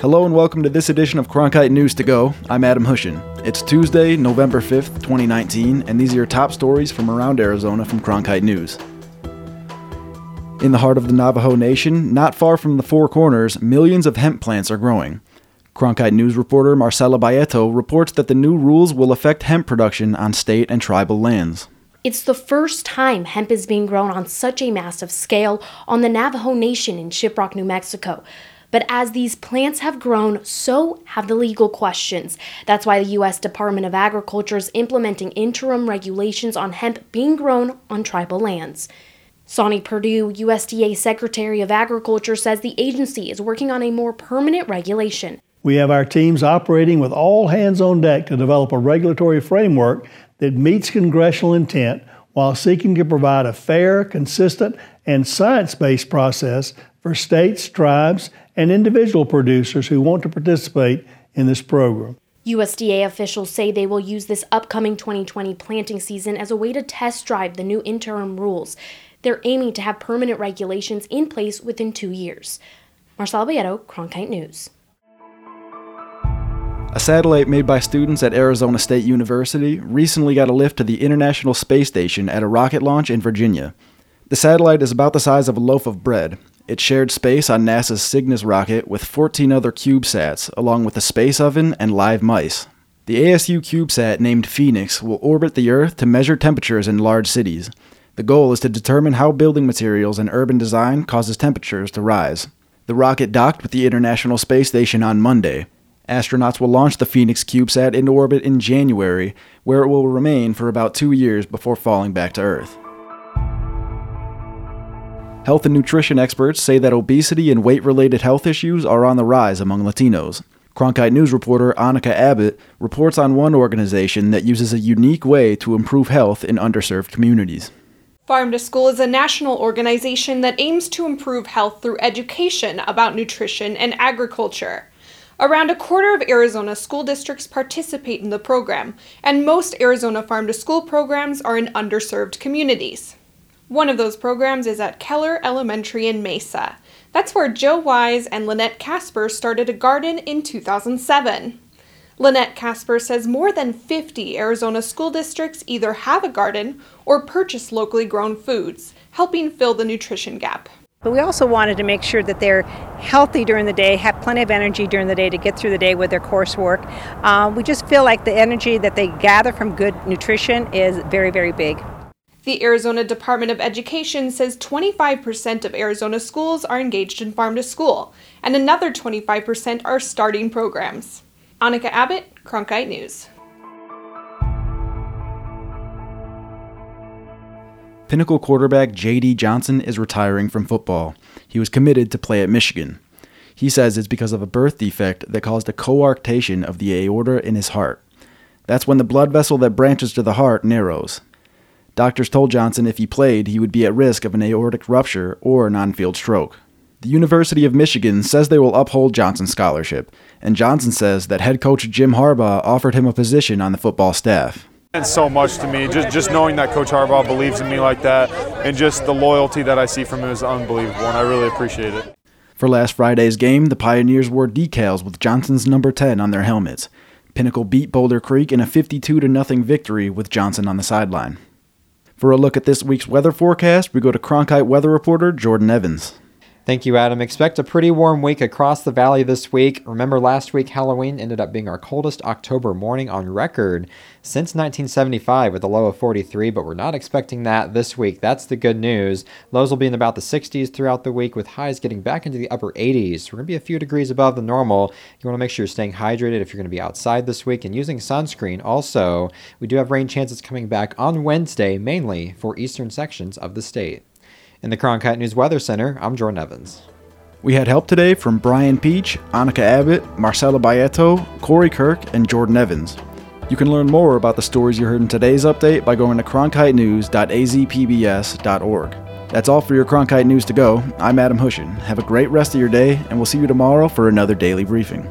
Hello and welcome to this edition of Cronkite News to Go. I'm Adam Hushin. It's Tuesday, November 5th, 2019, and these are your top stories from around Arizona from Cronkite News. In the heart of the Navajo Nation, not far from the Four Corners, millions of hemp plants are growing. Cronkite News reporter Marcela Bayeto reports that the new rules will affect hemp production on state and tribal lands. It's the first time hemp is being grown on such a massive scale on the Navajo Nation in Shiprock, New Mexico. But as these plants have grown, so have the legal questions. That's why the U.S. Department of Agriculture is implementing interim regulations on hemp being grown on tribal lands. Sonny Perdue, USDA Secretary of Agriculture, says the agency is working on a more permanent regulation. We have our teams operating with all hands on deck to develop a regulatory framework that meets congressional intent while seeking to provide a fair, consistent, and science based process for states, tribes, and individual producers who want to participate in this program. USDA officials say they will use this upcoming 2020 planting season as a way to test drive the new interim rules. They're aiming to have permanent regulations in place within two years. Marcel Bayeto, Cronkite News. A satellite made by students at Arizona State University recently got a lift to the International Space Station at a rocket launch in Virginia. The satellite is about the size of a loaf of bread. It shared space on NASA's Cygnus rocket with 14 other CubeSats, along with a space oven and live mice. The ASU CubeSat named Phoenix will orbit the Earth to measure temperatures in large cities. The goal is to determine how building materials and urban design causes temperatures to rise. The rocket docked with the International Space Station on Monday. Astronauts will launch the Phoenix CubeSat into orbit in January, where it will remain for about two years before falling back to Earth. Health and nutrition experts say that obesity and weight related health issues are on the rise among Latinos. Cronkite News reporter Annika Abbott reports on one organization that uses a unique way to improve health in underserved communities. Farm to School is a national organization that aims to improve health through education about nutrition and agriculture. Around a quarter of Arizona school districts participate in the program, and most Arizona farm to school programs are in underserved communities. One of those programs is at Keller Elementary in Mesa. That's where Joe Wise and Lynette Casper started a garden in 2007. Lynette Casper says more than 50 Arizona school districts either have a garden or purchase locally grown foods, helping fill the nutrition gap. But we also wanted to make sure that they're healthy during the day, have plenty of energy during the day to get through the day with their coursework. Um, we just feel like the energy that they gather from good nutrition is very, very big. The Arizona Department of Education says 25% of Arizona schools are engaged in farm to school, and another 25% are starting programs. Annika Abbott, Cronkite News. Pinnacle quarterback J.D. Johnson is retiring from football. He was committed to play at Michigan. He says it's because of a birth defect that caused a coarctation of the aorta in his heart. That's when the blood vessel that branches to the heart narrows. Doctors told Johnson if he played, he would be at risk of an aortic rupture or an on field stroke. The University of Michigan says they will uphold Johnson's scholarship, and Johnson says that head coach Jim Harbaugh offered him a position on the football staff meant so much to me. Just just knowing that Coach Harbaugh believes in me like that, and just the loyalty that I see from him is unbelievable, and I really appreciate it. For last Friday's game, the Pioneers wore decals with Johnson's number 10 on their helmets. Pinnacle beat Boulder Creek in a 52 0 victory with Johnson on the sideline. For a look at this week's weather forecast, we go to Cronkite weather reporter Jordan Evans. Thank you, Adam. Expect a pretty warm week across the valley this week. Remember, last week Halloween ended up being our coldest October morning on record since 1975 with a low of 43, but we're not expecting that this week. That's the good news. Lows will be in about the 60s throughout the week with highs getting back into the upper 80s. We're going to be a few degrees above the normal. You want to make sure you're staying hydrated if you're going to be outside this week and using sunscreen. Also, we do have rain chances coming back on Wednesday, mainly for eastern sections of the state. In the Cronkite News Weather Center, I'm Jordan Evans. We had help today from Brian Peach, Annika Abbott, Marcela Bayeto, Corey Kirk, and Jordan Evans. You can learn more about the stories you heard in today's update by going to cronkitenews.azpbs.org. That's all for your Cronkite News to go. I'm Adam Hushin. Have a great rest of your day, and we'll see you tomorrow for another daily briefing.